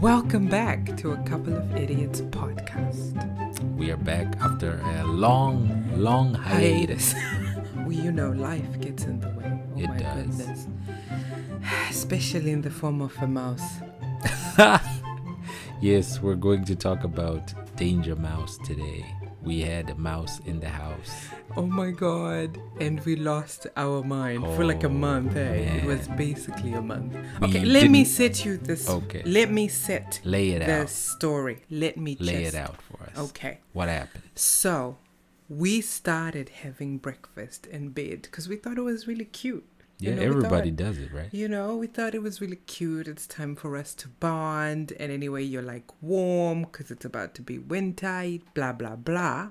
Welcome back to a Couple of Idiots podcast. We are back after a long, long hiatus. well, you know, life gets in the way. Oh It my does. goodness. Especially in the form of a mouse. yes, we're going to talk about Danger Mouse today. We had a mouse in the house. Oh my god. And we lost our mind for like a Oh, month, eh? It was basically a month. We Okay, let me set you this. Okay. Let me set Lay it the out. story. Let me Lay just- it out for us. Okay. What happened? So, we started having breakfast in bed because we thought it was really cute. You Yeah, know, everybody thought- does it, right? You know, we thought it was really cute. It's time for us to bond. And anyway, you're like warm because it's about to be winter, blah, blah, blah.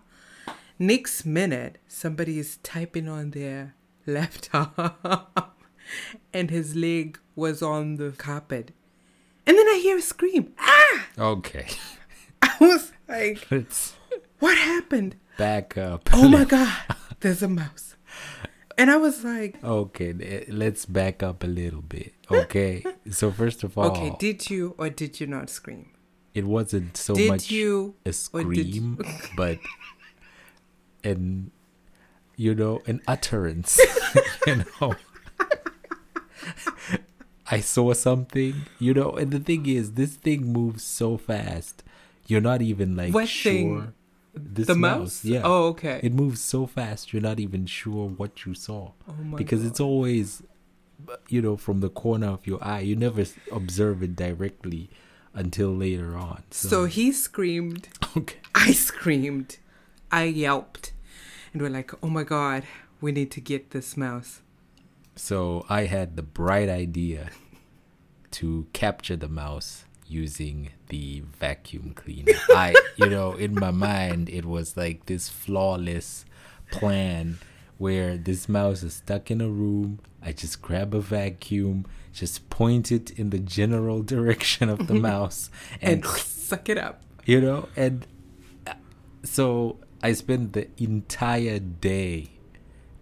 Next minute, somebody is typing on their laptop and his leg was on the carpet. And then I hear a scream. Ah! Okay. I was like, Let's what happened? back up. Oh my God, there's a mouse. And I was like, Okay, eh, let's back up a little bit. Okay. so first of all, okay, did you or did you not scream? it wasn't so did much you a did you- scream, but an you know an utterance. you know, I saw something. You know, and the thing is, this thing moves so fast. You're not even like What sure. thing? This the mouse? yeah. Oh, okay. It moves so fast. You're not even sure what you saw oh my because it's always, you know, from the corner of your eye. You never observe it directly until later on. So So, he screamed. okay. I screamed. I yelped. And we're like, oh my God, we need to get this mouse. So I had the bright idea to capture the mouse using the vacuum cleaner. I, you know, in my mind, it was like this flawless plan where this mouse is stuck in a room. I just grab a vacuum, just point it in the general direction of the mouse, And and suck it up. you know, and uh, so I spent the entire day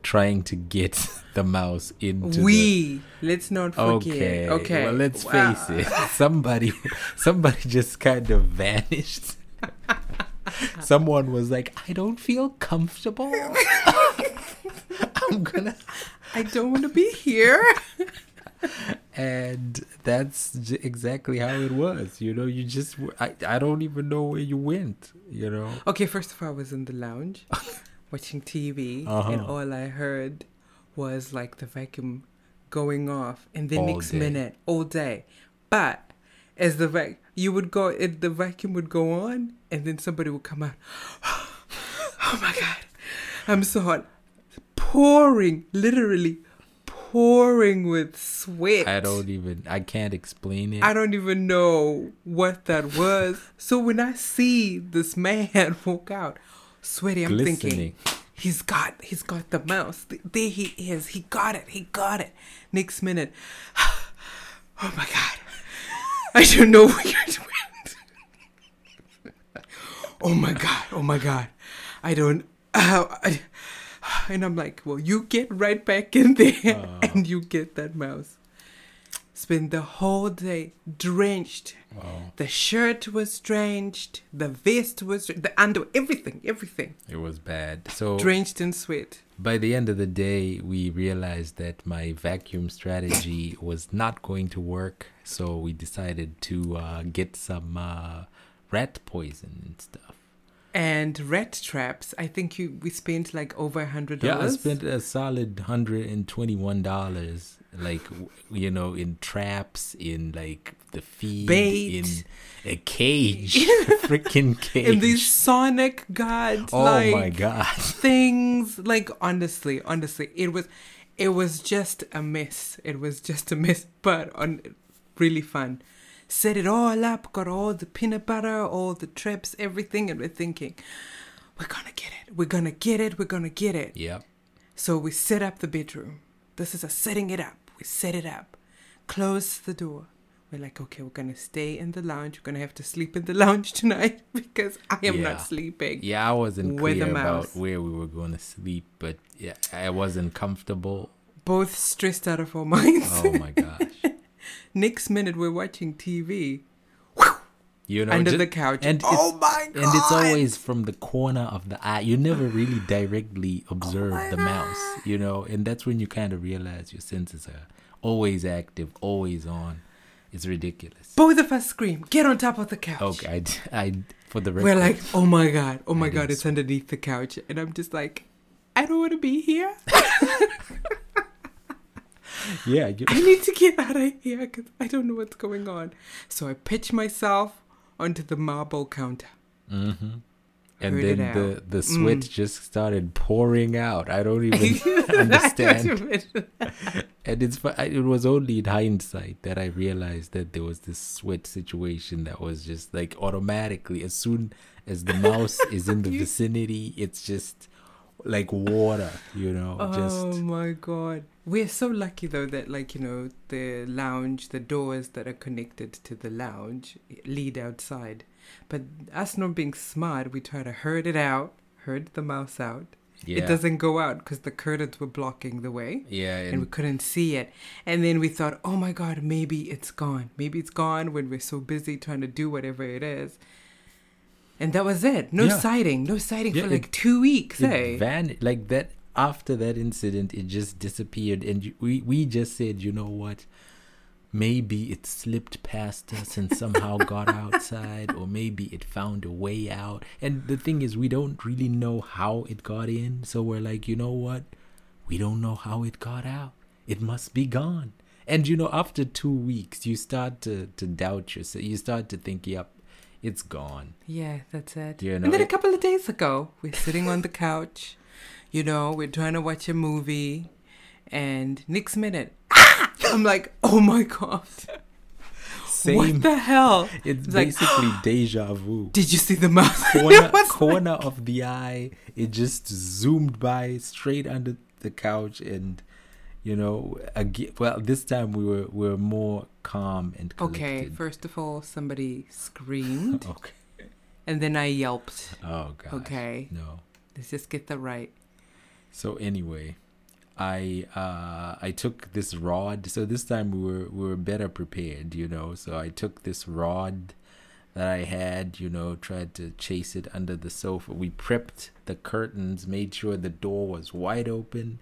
trying to get the mouse into the we. Let's not forget. Okay. Okay. Well, let's Wow. face it. Somebody, somebody just kind of vanished. Someone was like, "I don't feel comfortable. I'm gonna," I don't want to be here. and that's j- exactly how it was. You know, you just, I, I don't even know where you went. You know. Okay, first of all, I was in the lounge watching TV, and Uh-huh. all I heard was like the vacuum going off, and the All next day. minute, all day. But as the vac, you would go, it, the vacuum would go on, and then somebody would come out. oh my god, I'm so hot, pouring, literally pouring with sweat. I don't even. I can't explain it. I don't even know what that was. So when I see this man walk out, sweaty, I'm thinking he's got he's got the mouse. There he is. He got it. He got it. Next minute, oh my god, I don't know where it went. oh my god. Oh my god. I don't. Uh, I, and I'm like, well, you get right back in there and you get that mouse. Spend the whole day drenched. Oh, The shirt was drenched. The vest was the under everything, everything it was bad. So drenched in sweat. by the end of the day, we realized that my vacuum strategy was not going to work. So we decided to uh, get some uh, rat poison and stuff. And rat traps. I think you we spent like over a hundred dollars. Yeah, I spent a solid hundred and twenty-one dollars, like you know, in traps, in like the feed, Bait. in a cage, freaking cage. and these sonic gods oh like my god! things like honestly honestly it was it was just a mess it was just a mess but on really fun set it all up got all the peanut butter all the trips everything and we're thinking we're gonna get it we're gonna get it we're gonna get it Yep. so we set up the bedroom this is a setting it up we set it up close the door we're like okay we're gonna stay in the lounge we're gonna have to sleep in the lounge tonight because i am Yeah. not sleeping Yeah, I wasn't clear about where we were going to sleep, but yeah, I wasn't comfortable. both stressed out of our minds. Oh my gosh! Next minute, we're watching TV. You know, under ju- the couch. and oh it's- my god! and it's always from the corner of the eye. You never really directly oh observe my the mouse, you know, and that's when you kind of realize your senses are always active, always on. It's ridiculous. both of us scream. Get on top of the couch. Okay, I for the record, We're like, oh my god, oh my I god, it's underneath the couch, and I'm just like, I don't want to be here. yeah, you, I need to get out of here because I don't know what's going on. So I pitch myself onto the marble counter. hmm and Heard then the out. the sweat Mm. just started pouring out. I don't even understand. And it's it was only in hindsight that I realized that there was this sweat situation that was just like automatically as soon as the mouse is in the vicinity, it's just like water, you know, Oh just my god. We're so lucky though that like, you know, the lounge, the doors that are connected to the lounge lead outside. But us not being smart, we try to herd it out, herd the mouse out. yeah, It doesn't go out because the curtains were blocking the way. yeah, and we couldn't see it. And then we thought, oh my God, maybe it's gone. Maybe it's gone when we're so busy trying to do whatever it is. And that was it. No Yeah. sighting. No sighting Yeah, for like it- two weeks, it eh? van like that after that incident it just disappeared and we we just said you know what maybe it slipped past us and somehow got outside or maybe it found a way out and the thing is we don't really know how it got in so we're like you know what we don't know how it got out it must be gone and you know after 2 weeks you start to to doubt yourself you start to think yep it's gone yeah, that's it. You know, and then a couple of days ago, we're sitting on the couch. You know, we're trying to watch a movie. And next minute, ah! I'm like, oh my God. same What the hell? It's It's like- basically deja vu. Did you see the mouse? Corner, It was corner of the eye, it just zoomed by straight under the couch, and you know, again, well, this time we were we were more calm and Okay, first of all, somebody screamed, Okay. and then I yelped. Oh god. Okay, No. let's just get that right. So anyway, I uh I took this rod. So this time we were we were better prepared, you know. So I took this rod that I had, you know, tried to chase it under the sofa. We prepped the curtains, made sure the door was wide open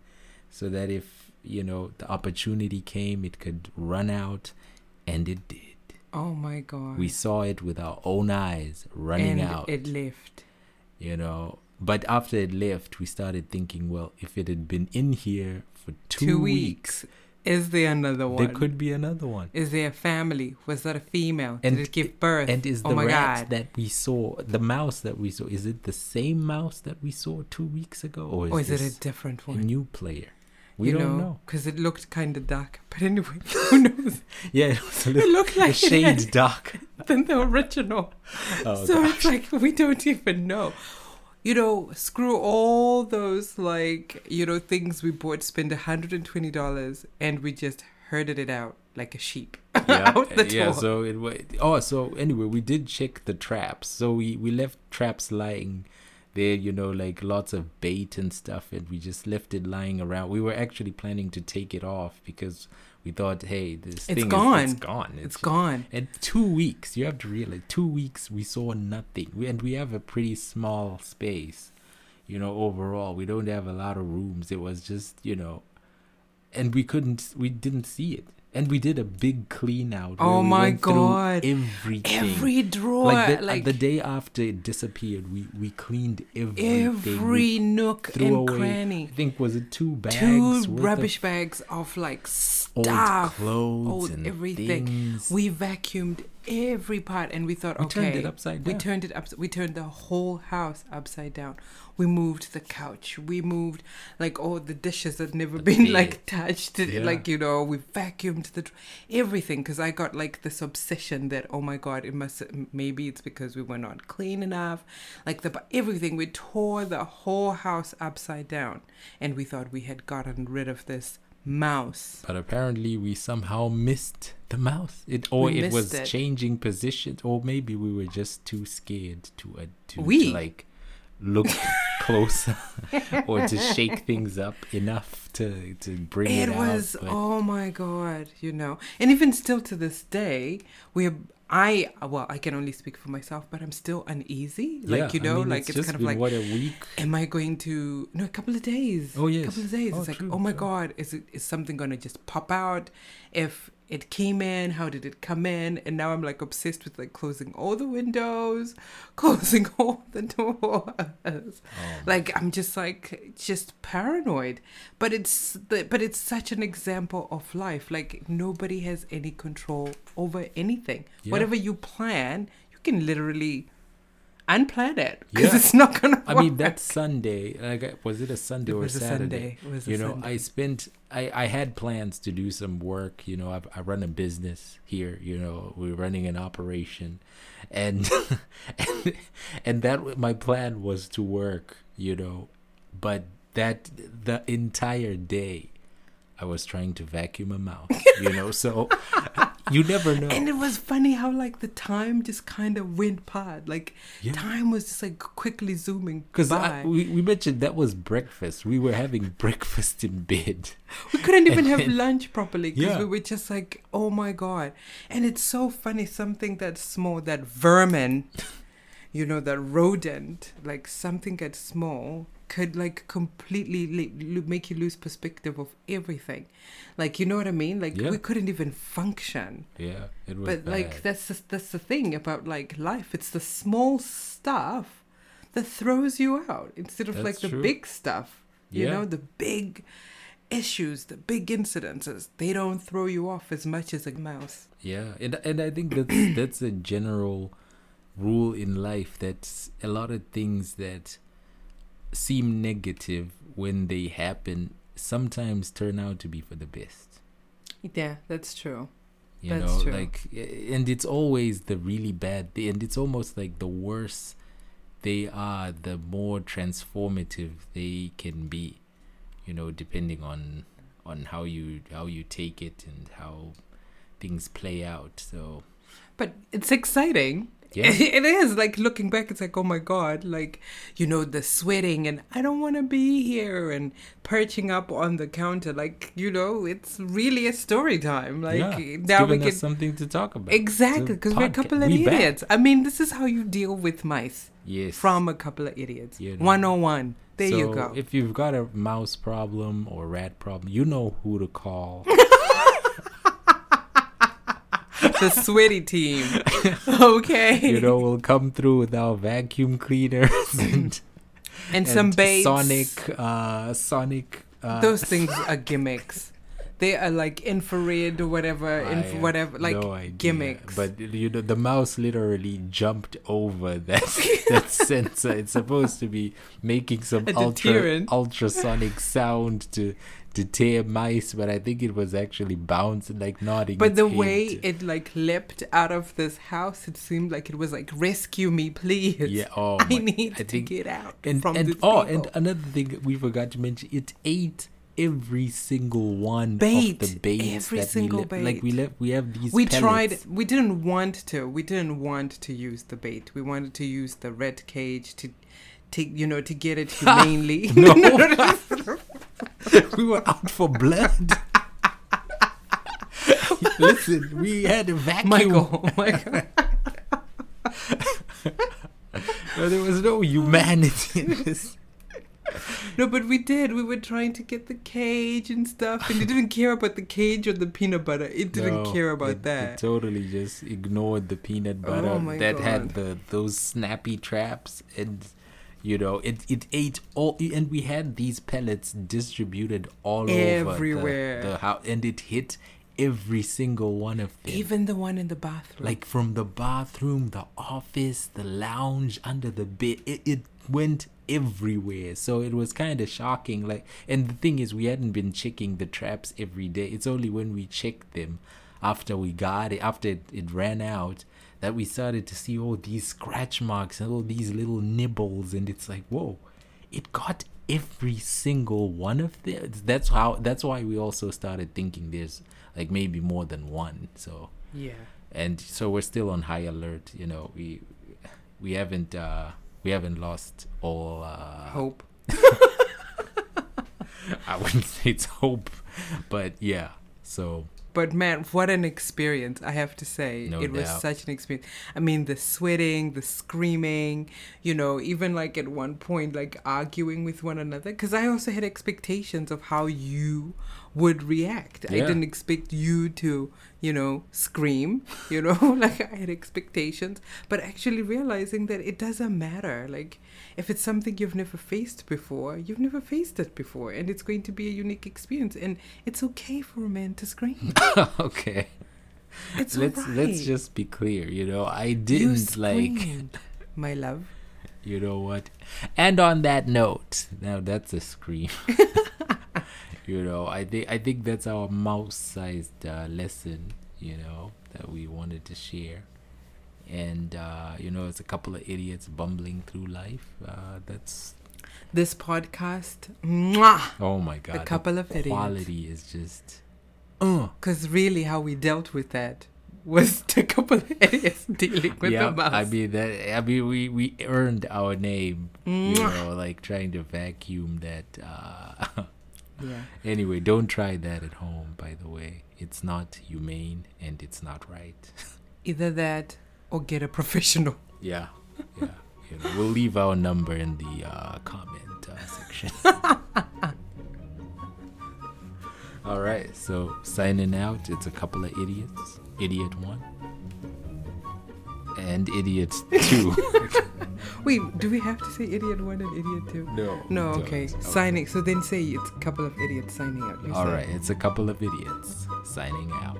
so that if, you know, the opportunity came, it could run out and it did. Oh my god. We saw it with our own eyes running and out It left. you know. But after it left, we started thinking, well, if it had been in here for two, Two weeks, weeks. Is there another one? there could be another one. Is there a family? Was that a female? And- Did it give birth? And is oh the my rat god. that we saw, the mouse that we saw, is it the same mouse that we saw two weeks ago, or is, or is it a different one? a one? new player? We you don't know, because it looked kind of dark. But anyway, who knows? Yeah, it was a little, It looked like it shade had dark. than the original. Oh, so gosh. it's like we don't even know. You know, screw all those like you know things we bought. Spend hundred and twenty dollars, and we just herded it out like a sheep yeah, out the yeah. door. So it was. Oh, so anyway, we did check the traps. So we we left traps lying there, you know, like lots of bait and stuff, and we just left it lying around. We were actually planning to take it off because we thought, hey, this It's thing is gone. it's gone. it's gone. And two weeks, you have to realize, two weeks we saw nothing. We, and we have a pretty small space, you know, overall. We don't have a lot of rooms. It was just, you know, and we couldn't, we didn't see it. And we did a big clean out. Oh we my God. Everything. Every drawer, like like, the, the day after it disappeared, we, we cleaned everything. We every nook threw and away, cranny. I think, was it two bags? Two rubbish bags of like Old stuff, clothes old and everything. things. We vacuumed every part, and we thought, okay. We okay, turned it upside we turned it up. We turned the whole house upside down. We moved the couch. We moved like all the dishes that never been bed. like touched. Yeah. Like you know, we vacuumed the everything because I got like this obsession that oh my god, it must maybe it's because we were not clean enough. Like the everything, we tore the whole house upside down, and we thought we had gotten rid of this mouse. But apparently, we somehow missed the mouse. It or We it was it. changing positions, or maybe we were just too scared to uh, to, to like look closer or to shake things up enough to to bring it, it was out. But oh my god you know and even still to this day we're I well, I can only speak for myself, but I'm still uneasy. Like Yeah, you I know, mean, like it's, just kind of like, what a week. am I going to? No, a couple of days. Oh, yes a couple of days. Oh, it's like, true, oh my true. god, is it is something gonna just pop out? If it came in, how did it come in? And now I'm like obsessed with like closing all the windows, closing all the doors. Oh, like i'm just like just paranoid but it's the, but it's such an example of life like nobody has any control over anything Yeah. whatever you plan you can literally unplan it because Yeah. it's not gonna I mean that Sunday, like was it a Sunday it or a Saturday? sunday it was a you know Sunday. i spent I, I had plans to do some work you know I, I run a business here you know we're running an operation and and, and that my plan was to work you know but that the entire day i was trying to vacuum a mouth you know so you never know and it was funny how like the time just kind of went past like Yeah. time was just like quickly zooming because we, we mentioned that was breakfast we were having breakfast in bed We couldn't even have then- lunch properly because Yeah. we were just like, oh my god! And it's so funny. Something that small, that vermin, you know, that rodent, like something that small, could like completely make you lose perspective of everything. Like you know what I mean? Like Yeah. we couldn't even function. yeah it was But like that's the, that's the thing about like life. It's the small stuff that throws you out instead of like the true. big stuff. You Yeah. know, the big issues, the big incidences. They don't throw you off as much as a mouse. Yeah, and and I think that's that's a general rule in life. That's a lot of things that seem negative when they happen sometimes turn out to be for the best. Yeah, that's true. You That's know, true. like, and it's always the really bad, and it's almost like the worse they are, the more transformative they can be. You know, depending on on how you how you take it and how things play out. So But it's exciting. Yeah. It is like looking back, it's like, oh my god, like you know, the sweating and I don't want to be here and perching up on the counter, like you know, it's really a story time. Like yeah, now we can something to talk about. exactly because we're a couple of we back. idiots. I mean, this is how you deal with mice Yes. from a couple of idiots. You know. One on one. There you So go. If you've got a mouse problem or rat problem, you know who to call. the sweaty team. okay. you know, we'll come through with our vacuum cleaners and, and, some baits. Sonic, uh, Sonic. Uh, Those things are gimmicks. They are like infrared or whatever, inf- whatever, like no gimmicks. But you know, the mouse literally jumped over that that sensor. It's supposed to be making some ultra ultrasonic sound to deter mice, but I think it was actually bouncing, like nodding. But the head. way it like leapt out of this house, it seemed like it was like, "Rescue me, please! yeah, oh, I my- need I to get out and from and this oh, people." and another thing we forgot to mention, it ate every single one Bait, of the baits every that single we left. Like we bait. left, we have these. we pellets. tried. We didn't want to. We didn't want to use the bait. We wanted to use the red cage to, to you know, to get it humanely. No. we were out for blood. Listen, we had a vacuum. Michael, Michael. No, there was no humanity in this. No, but we did. We were trying to get the cage and stuff, and it didn't care about the cage or the peanut butter. It didn't No, care about it- that. It totally just ignored the peanut Oh butter my that had the those snappy traps and you know it it ate all and we had these pellets distributed all Everywhere. over the, the house and it hit every single one of them. Even the one in the bathroom. like from the bathroom, the office, the lounge, under the bed. It, it went everywhere. So it was kind of shocking. Like, and the thing is, we hadn't been checking the traps every day. It's only when we checked them after we got it, after it, it ran out, that we started to see all these scratch marks and all these little nibbles. And it's like, whoa, it got every single one of them. That's how. That's why we also started thinking there's like maybe more than one. So yeah. and so we're still on high alert you know we we haven't uh we haven't lost all uh Hope. i wouldn't say it's hope but yeah so But man, what an experience! I have to say, No it was such an experience. I mean, the sweating, the screaming, you know, even like at one point, like arguing with one another. Because I also had expectations of how you would react. I didn't expect you to, you know, scream. You know, like I had expectations, but actually realizing that it doesn't matter. Like if it's something you've never faced before, you've never faced it before, and it's going to be a unique experience. And it's okay for a man to scream. okay. It's let's alright. let's just be clear. You know, I didn't like. my love. You know what? And on that note, now that's a scream. You know, I think I think that's our mouse-sized uh, lesson. You know that we wanted to share, and uh, you know, it's a couple of idiots bumbling through life. Uh, that's This podcast, mwah, oh my god, a couple of idiots. quality is just. Uh, because really how we dealt with that was a couple of idiots dealing with yeah, the mouse. I mean that. I mean, we we earned our name. You know, like trying to vacuum that. Uh, yeah. Anyway, don't try that at home, by the way. It's not humane and it's not right. Either that or get a professional. yeah. Yeah. You know, we'll leave our number in the uh, comment uh, section. All right. So, signing out, it's a couple of idiots. Idiot one. And idiots two. Wait, do we have to say idiot one and idiot two? no. No, don't. okay. Signing. So then say it's a couple of idiots signing out. You All say- right. It's a couple of idiots signing out.